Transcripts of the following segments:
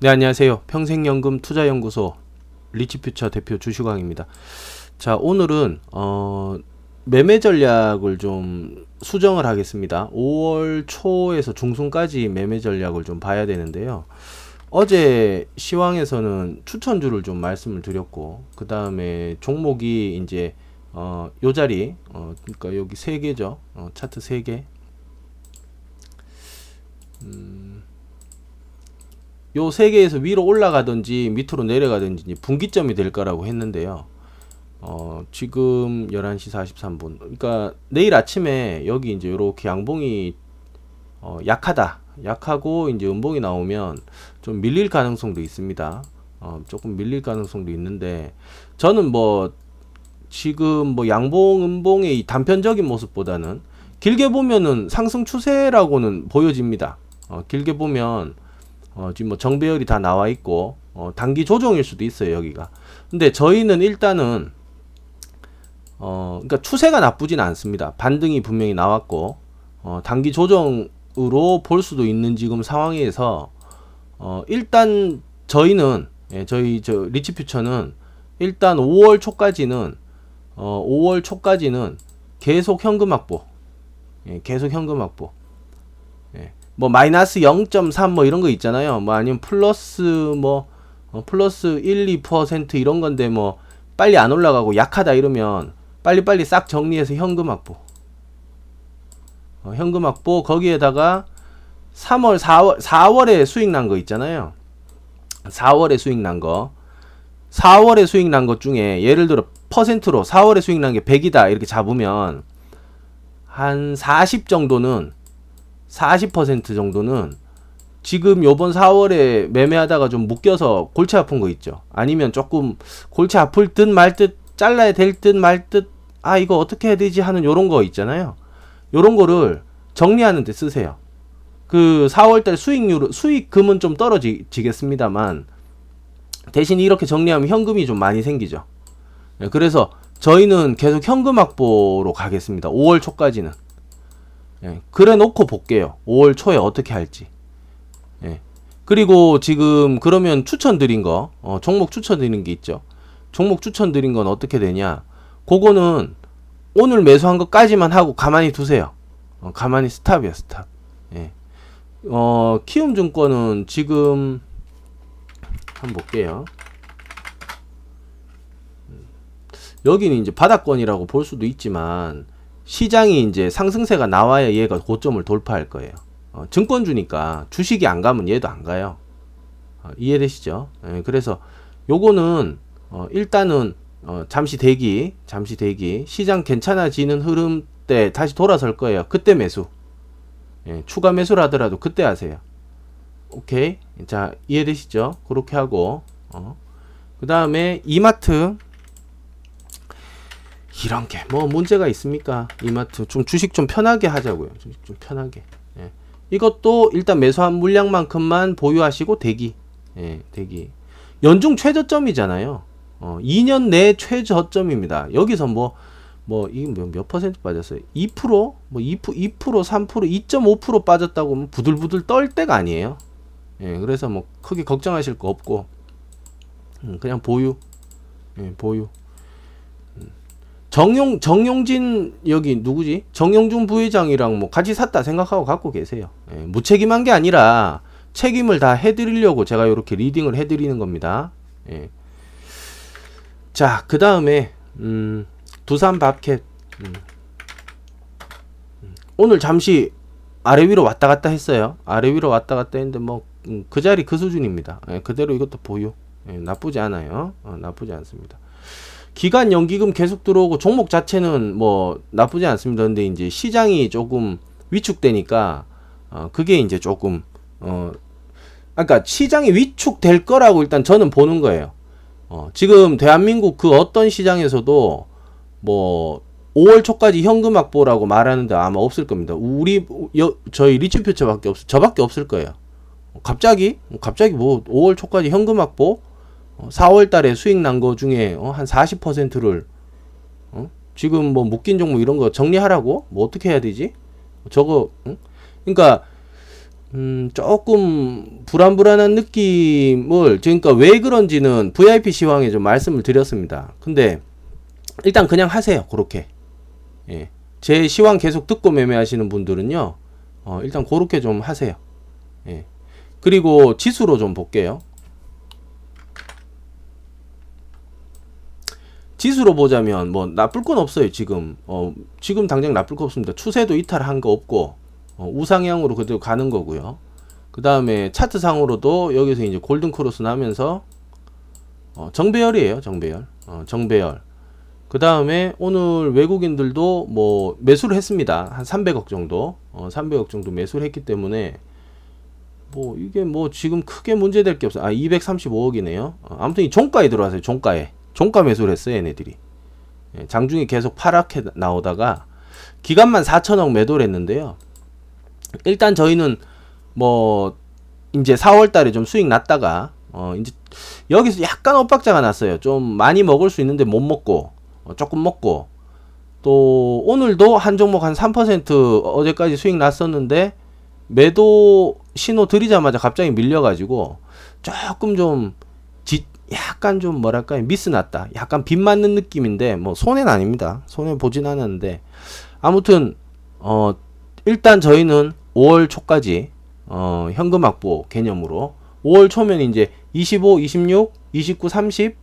네, 안녕하세요. 평생연금 투자연구소 리치퓨처 대표 주시광입니다. 자, 오늘은 어, 매매 전략을 좀 수정을 하겠습니다. 5월 초에서 중순까지 매매 전략을 좀 봐야 되는데요. 어제 시황에서는 추천주를 좀 말씀을 드렸고, 그 다음에 종목이 이제 어, 요 자리, 어, 그러니까 여기 세 개죠. 어, 차트 세 개. 음, 요 세 개에서 위로 올라가든지 밑으로 내려가든지 분기점이 될 거라고 했는데요. 어, 지금 11시 43분. 그러니까 내일 아침에 여기 이제 요렇게 양봉이 어, 약하다. 약하고 이제 음봉이 나오면 좀 밀릴 가능성도 있습니다. 어, 조금 밀릴 가능성도 있는데 저는 뭐 지금 뭐 양봉 음봉의 이 단편적인 모습보다는 길게 보면은 상승 추세라고는 보여집니다. 어, 길게 보면 어, 지금 뭐 정배열이 다 나와 있고 어, 단기 조정일 수도 있어요 여기가. 근데 저희는 일단은 어, 그러니까 추세가 나쁘진 않습니다. 반등이 분명히 나왔고 어, 단기 조정으로 볼 수도 있는 지금 상황에서 어, 일단 저희는 예, 저희 저 리치퓨처는 일단 5월 초까지는 어, 5월 초까지는 계속 현금 확보, 예, 계속 현금 확보. 예, 뭐 마이너스 0.3 뭐 이런 거 있잖아요. 뭐 아니면 플러스 뭐 어, 플러스 1, 2% 이런 건데 뭐 빨리 안 올라가고 약하다 이러면 빨리빨리 싹 정리해서 현금 확보. 어, 현금 확보 거기에다가 3월 4월 4월에 수익 난 거 있잖아요. 4월에 수익 난 거. 4월에 수익 난 것 중에 예를 들어 퍼센트로 4월에 수익 난 게 100이다 이렇게 잡으면 한 40 정도는 40% 정도는 지금 요번 4월에 매매하다가 좀 묶여서 골치 아픈 거 있죠. 아니면 조금 골치 아플 듯 말 듯 잘라야 될 듯 말 듯 아 이거 어떻게 해야 되지 하는 요런 거 있잖아요. 요런 거를 정리하는 데 쓰세요. 그 4월달 수익률 수익금은 좀 떨어지겠습니다만 대신 이렇게 정리하면 현금이 좀 많이 생기죠. 예, 그래서 저희는 계속 현금 확보로 가겠습니다. 5월 초까지는. 예, 그래 놓고 볼게요. 5월 초에 어떻게 할지. 예. 그리고 지금 그러면 추천드린 거, 어, 종목 추천드린 게 있죠. 종목 추천드린 건 어떻게 되냐? 그거는 오늘 매수한 것까지만 하고 가만히 두세요. 어, 가만히 스탑이야, 스탑. 예. 어, 키움증권은 지금 한번 볼게요. 여기는 이제 바닥권이라고 볼 수도 있지만 시장이 이제 상승세가 나와야 얘가 고점을 돌파할 거예요. 어, 증권주니까 주식이 안 가면 얘도 안 가요. 어, 이해되시죠? 예, 그래서 요거는 어, 일단은 어, 잠시 대기, 잠시 대기. 시장 괜찮아지는 흐름 때 다시 돌아설 거예요. 그때 매수. 예, 추가 매수를 하더라도 그때 하세요. 오케이. 자, 이해되시죠? 그렇게 하고, 어. 그 다음에 이마트. 이런 게 뭐 문제가 있습니까? 이마트. 좀 주식 좀 편하게 하자고요. 주식 좀 편하게. 예. 이것도 일단 매수한 물량만큼만 보유하시고 대기. 예, 대기. 연중 최저점이잖아요. 어, 2년 내 최저점입니다. 여기서 뭐, 뭐, 이게 몇, 몇 퍼센트 빠졌어요? 2%? 뭐 2%, 2%, 3%, 2.5% 빠졌다고 하면 부들부들 떨 때가 아니에요. 예, 그래서 뭐 크게 걱정하실 거 없고, 음, 그냥 보유. 예, 보유. 음. 정용, 정용진, 여기 누구지? 정용준 부회장이랑 뭐 같이 샀다 생각하고 갖고 계세요. 예, 무책임한 게 아니라 책임을 다 해드리려고 제가 이렇게 리딩을 해드리는 겁니다. 예. 자, 그 다음에, 음, 두산 밥캣. 음. 음. 오늘 잠시 아래 위로 왔다 갔다 했어요. 아래 위로 왔다 갔다 했는데, 뭐, 음, 그 자리 그 수준입니다. 예, 그대로 이것도 보유. 예, 나쁘지 않아요. 어, 나쁘지 않습니다. 기간 연기금 계속 들어오고 종목 자체는 뭐 나쁘지 않습니다. 근데 이제 시장이 조금 위축되니까 어, 그게 이제 조금 어 그러니까 시장이 위축될 거라고 일단 저는 보는 거예요. 어, 지금 대한민국 그 어떤 시장에서도 뭐 5월 초까지 현금 확보라고 말하는데 아마 없을 겁니다. 우리 여, 저희 리츠퓨처밖에 없 저밖에 없을 거예요. 갑자기 갑자기 뭐 5월 초까지 현금 확보 4월 달에 수익 난 거 중에 어, 한 40%를 어? 지금 뭐 묶인 종목 이런 거 정리하라고 뭐 어떻게 해야 되지? 저거 응? 그러니까 음, 조금 불안불안한 느낌을 그러니까 왜 그런지는 VIP 시황에 좀 말씀을 드렸습니다. 근데 일단 그냥 하세요. 그렇게. 예. 제 시황 계속 듣고 매매하시는 분들은요. 어, 일단 그렇게 좀 하세요. 예. 그리고 지수로 좀 볼게요. 지수로 보자면 뭐 나쁠 건 없어요 지금. 어 지금 당장 나쁠 거 없습니다. 추세도 이탈한 거 없고 어, 우상향으로 그대로 가는 거고요. 그 다음에 차트상으로도 여기서 이제 골든 크로스 나면서 어, 정배열이에요 정배열. 어, 정배열. 그 다음에 오늘 외국인들도 뭐 매수를 했습니다. 한 300억 정도. 어, 300억 정도 매수를 했기 때문에 뭐 이게 뭐 지금 크게 문제될 게 없어요. 아 235억이네요. 어, 아무튼 이 종가에 들어왔어요 종가에 종가 매수를 했어요, 얘네들이. 예, 장중에 계속 파랗게 나오다가 기간만 4천억 매도를 했는데요. 일단 저희는 뭐 이제 4월 달에 좀 수익 났다가 어 이제 여기서 약간 엇박자가 났어요. 좀 많이 먹을 수 있는데 못 먹고 어 조금 먹고 또 오늘도 한 종목 한 3% 어제까지 수익 났었는데 매도 신호 드리자마자 갑자기 밀려가지고 조금 좀 약간 좀 뭐랄까요? 미스 났다. 약간 빗 맞는 느낌인데 뭐 손해는 아닙니다. 손해 보진 않았는데. 아무튼 어 일단 저희는 5월 초까지 어 현금 확보 개념으로 5월 초면 이제 25, 26, 29, 30,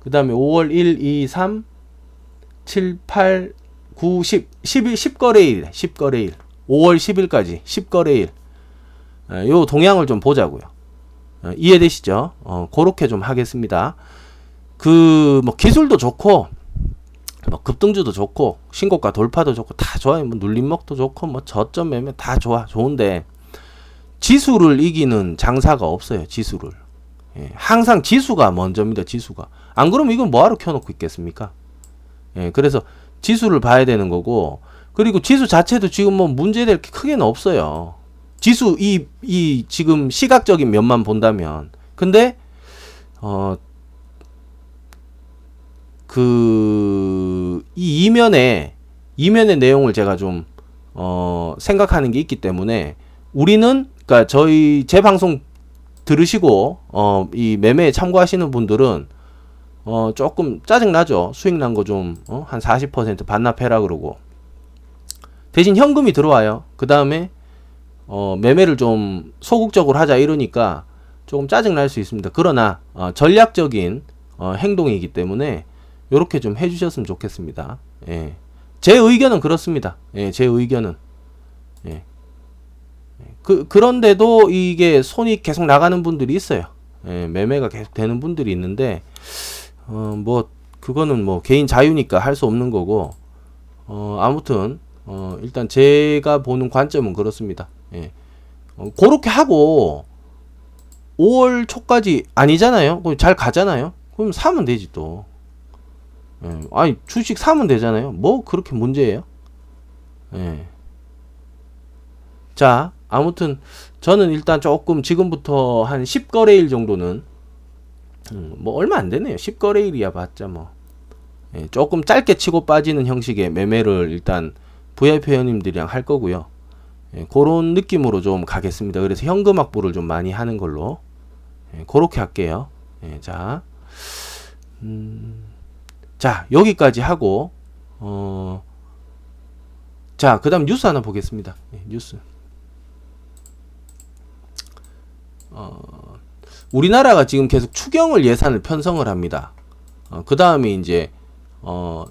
그 다음에 5월 1, 2, 3, 7, 8, 9, 10, 10일, 10거래일, 10거래일, 5월 10일까지 10거래일. 요 동향을 좀 보자고요. 어, 이해되시죠? 어, 그렇게 좀 하겠습니다. 그, 뭐, 기술도 좋고, 뭐, 급등주도 좋고, 신고가 돌파도 좋고, 다 좋아요. 뭐, 눌림목도 좋고, 뭐, 저점 매매 다 좋아. 좋은데, 지수를 이기는 장사가 없어요. 지수를. 예, 항상 지수가 먼저입니다. 지수가. 안 그러면 이건 뭐하러 켜놓고 있겠습니까? 예, 그래서 지수를 봐야 되는 거고, 그리고 지수 자체도 지금 뭐 문제될 게 크게는 없어요. 지수 이 이 지금 시각적인 면만 본다면 근데 어 그 이 이면에 이면의 내용을 제가 좀 어 생각하는 게 있기 때문에 우리는 그러니까 저희 제 방송 들으시고 어 이 매매에 참고하시는 분들은 어 조금 짜증 나죠. 수익 난 거 좀 한40% 반납해라 그러고 대신 현금이 들어와요. 그 다음에 어, 매매를 좀 소극적으로 하자 이러니까 조금 짜증 날 수 있습니다. 그러나 어, 전략적인 어, 행동이기 때문에 이렇게 좀 해주셨으면 좋겠습니다. 예. 제 의견은 그렇습니다. 예, 제 의견은 예. 그 그런데도 이게 손이 계속 나가는 분들이 있어요. 예, 매매가 계속 되는 분들이 있는데 어, 뭐 그거는 뭐 개인 자유니까 할 수 없는 거고 어, 아무튼 어, 일단 제가 보는 관점은 그렇습니다. 예. 어, 그렇게 하고 5월 초까지 아니잖아요. 잘 가잖아요. 그럼 사면 되지 또. 예. 아니 주식 사면 되잖아요. 뭐 그렇게 문제예요? 예. 자 아무튼 저는 일단 조금 지금부터 한 10거래일 정도는 음, 뭐 얼마 안 되네요. 10거래일이야 봤자 뭐. 예, 조금 짧게 치고 빠지는 형식의 매매를 일단 VIP 회원님들이랑 할 거고요. 예, 그런 느낌으로 좀 가겠습니다. 그래서 현금 확보를 좀 많이 하는 걸로 예, 그렇게 할게요. 예, 자, 음, 자 여기까지 하고 어, 자 그다음 뉴스 하나 보겠습니다. 예, 뉴스. 어, 우리나라가 지금 계속 추경을 예산을 편성을 합니다. 어, 그 다음에 이제 어,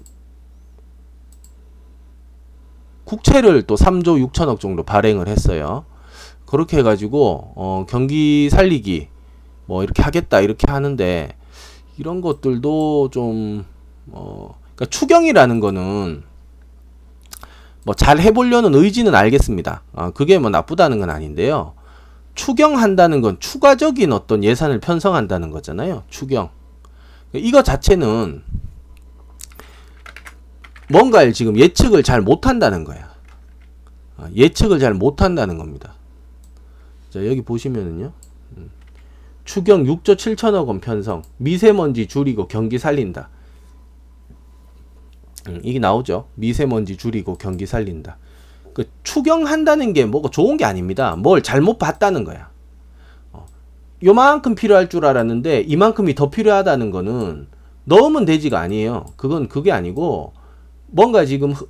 국채를 또 3조 6천억 정도 발행을 했어요. 그렇게 해가지고 어, 경기 살리기 뭐 이렇게 하겠다 이렇게 하는데 이런 것들도 좀 어, 그러니까 추경이라는 거는 뭐 잘 해보려는 의지는 알겠습니다. 어, 그게 뭐 나쁘다는 건 아닌데요. 추경한다는 건 추가적인 어떤 예산을 편성한다는 거잖아요. 추경. 이거 자체는 뭔가를 지금 예측을 잘 못한다는 거야. 아, 예측을 잘 못한다는 겁니다. 자 여기 보시면은요. 음. 추경 6조 7천억 원 편성, 미세먼지 줄이고 경기 살린다. 음, 이게 나오죠. 미세먼지 줄이고 경기 살린다. 그 추경한다는 게 뭐가 좋은 게 아닙니다. 뭘 잘못 봤다는 거야. 어, 요만큼 필요할 줄 알았는데 이만큼이 더 필요하다는 거는 넣으면 되지가 아니에요. 그건 그게 아니고 뭔가 지금 흐-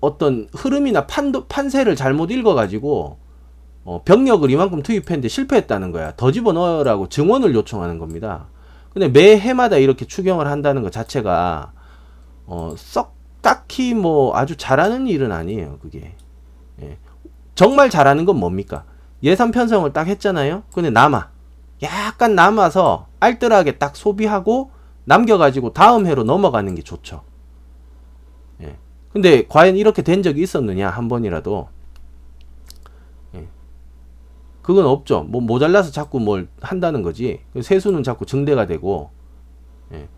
어떤 흐름이나 판도, 판세를 잘못 읽어가지고 어, 병력을 이만큼 투입했는데 실패했다는 거야. 더 집어넣으라고 증원을 요청하는 겁니다. 근데 매 해마다 이렇게 추경을 한다는 것 자체가 어, 썩 딱히 뭐 아주 잘하는 일은 아니에요. 그게 예. 정말 잘하는 건 뭡니까? 예산 편성을 딱 했잖아요. 근데 남아 약간 남아서 알뜰하게 딱 소비하고 남겨가지고 다음 해로 넘어가는 게 좋죠. 예. 근데 과연 이렇게 된 적이 있었느냐 한 번이라도 예. 그건 없죠. 뭐 모자라서 자꾸 뭘 한다는 거지. 세수는 자꾸 증대가 되고 예.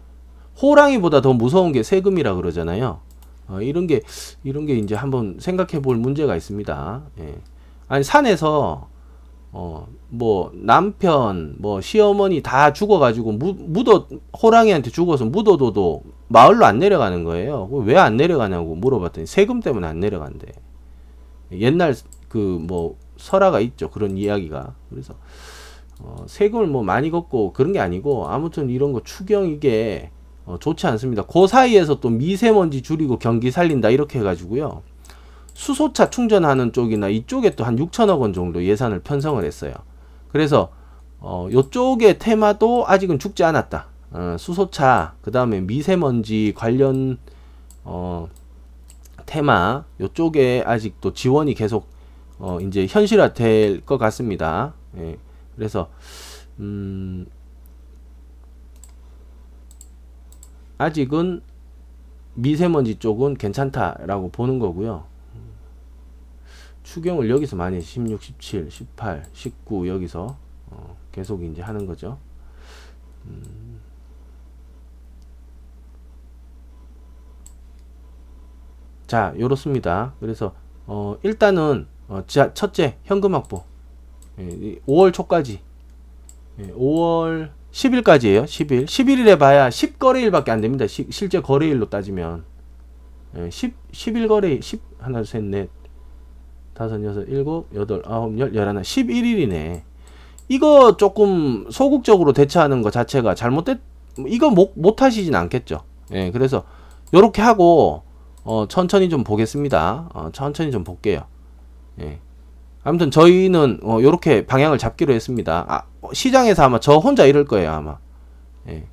호랑이보다 더 무서운 게 세금이라 그러잖아요. 어, 이런 게 이런 게 이제 한번 생각해 볼 문제가 있습니다. 예. 아니 산에서 어 뭐 남편 뭐 시어머니 다 죽어가지고 무, 묻어 호랑이한테 죽어서 묻어둬도 마을로 안 내려가는 거예요. 왜 안 내려가냐고 물어봤더니 세금 때문에 안 내려간대. 옛날 그 뭐 설화가 있죠 그런 이야기가 그래서 어, 세금을 뭐 많이 걷고 그런 게 아니고 아무튼 이런 거 추경 이게 어, 좋지 않습니다. 그 사이에서 또 미세먼지 줄이고 경기 살린다 이렇게 해가지고요. 수소차 충전하는 쪽이나 이쪽에 또 한 6천억 원 정도 예산을 편성을 했어요. 그래서 어, 요쪽의 테마도 아직은 죽지 않았다. 어, 수소차, 그 다음에 미세먼지 관련 어, 테마 요쪽에 아직 또 지원이 계속 어, 이제 현실화 될 것 같습니다. 예. 그래서 음, 아직은 미세먼지 쪽은 괜찮다라고 보는 거고요. 추경을 여기서 많이 16, 17, 18, 19 여기서 어, 계속 이제 하는 거죠. 음. 자, 요렇습니다. 그래서 어, 일단은 어, 자, 첫째 현금 확보. 예, 이 5월 초까지. 예, 5월 10일까지예요. 10일. 11일에 봐야 10거래일밖에 안 됩니다. 시, 실제 거래일로 따지면. 예, 10 10일 거래 10 하나 둘 셋 넷 다섯 여섯 일곱 여덟 아홉 열 열하나 11일이네. 이거 조금 소극적으로 대처하는 것 자체가 잘못됐 이거 못, 못 하시진 않겠죠. 예, 그래서 요렇게 하고 어, 천천히 좀 보겠습니다. 어, 천천히 좀 볼게요. 예. 아무튼 저희는 어, 요렇게 방향을 잡기로 했습니다. 아, 어, 시장에서 아마 저 혼자 이럴 거예요, 아마. 예.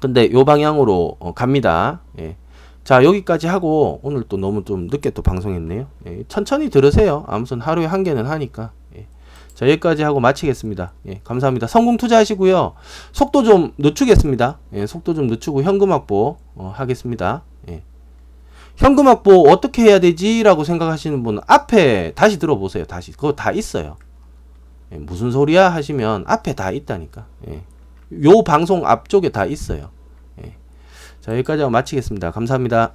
근데 요 방향으로 어, 갑니다. 예. 자, 여기까지 하고 오늘 또 너무 좀 늦게 또 방송했네요. 예. 천천히 들으세요. 아무튼 하루에 한 개는 하니까. 예. 자, 여기까지 하고 마치겠습니다. 예, 감사합니다. 성공 투자하시고요. 속도 좀 늦추겠습니다. 예, 속도 좀 늦추고 현금 확보 어, 하겠습니다. 예. 현금 확보 어떻게 해야 되지라고 생각하시는 분은 앞에 다시 들어보세요. 다시 그거 다 있어요. 예, 무슨 소리야 하시면 앞에 다 있다니까. 예. 요 방송 앞쪽에 다 있어요. 예. 자 여기까지 마치겠습니다. 감사합니다.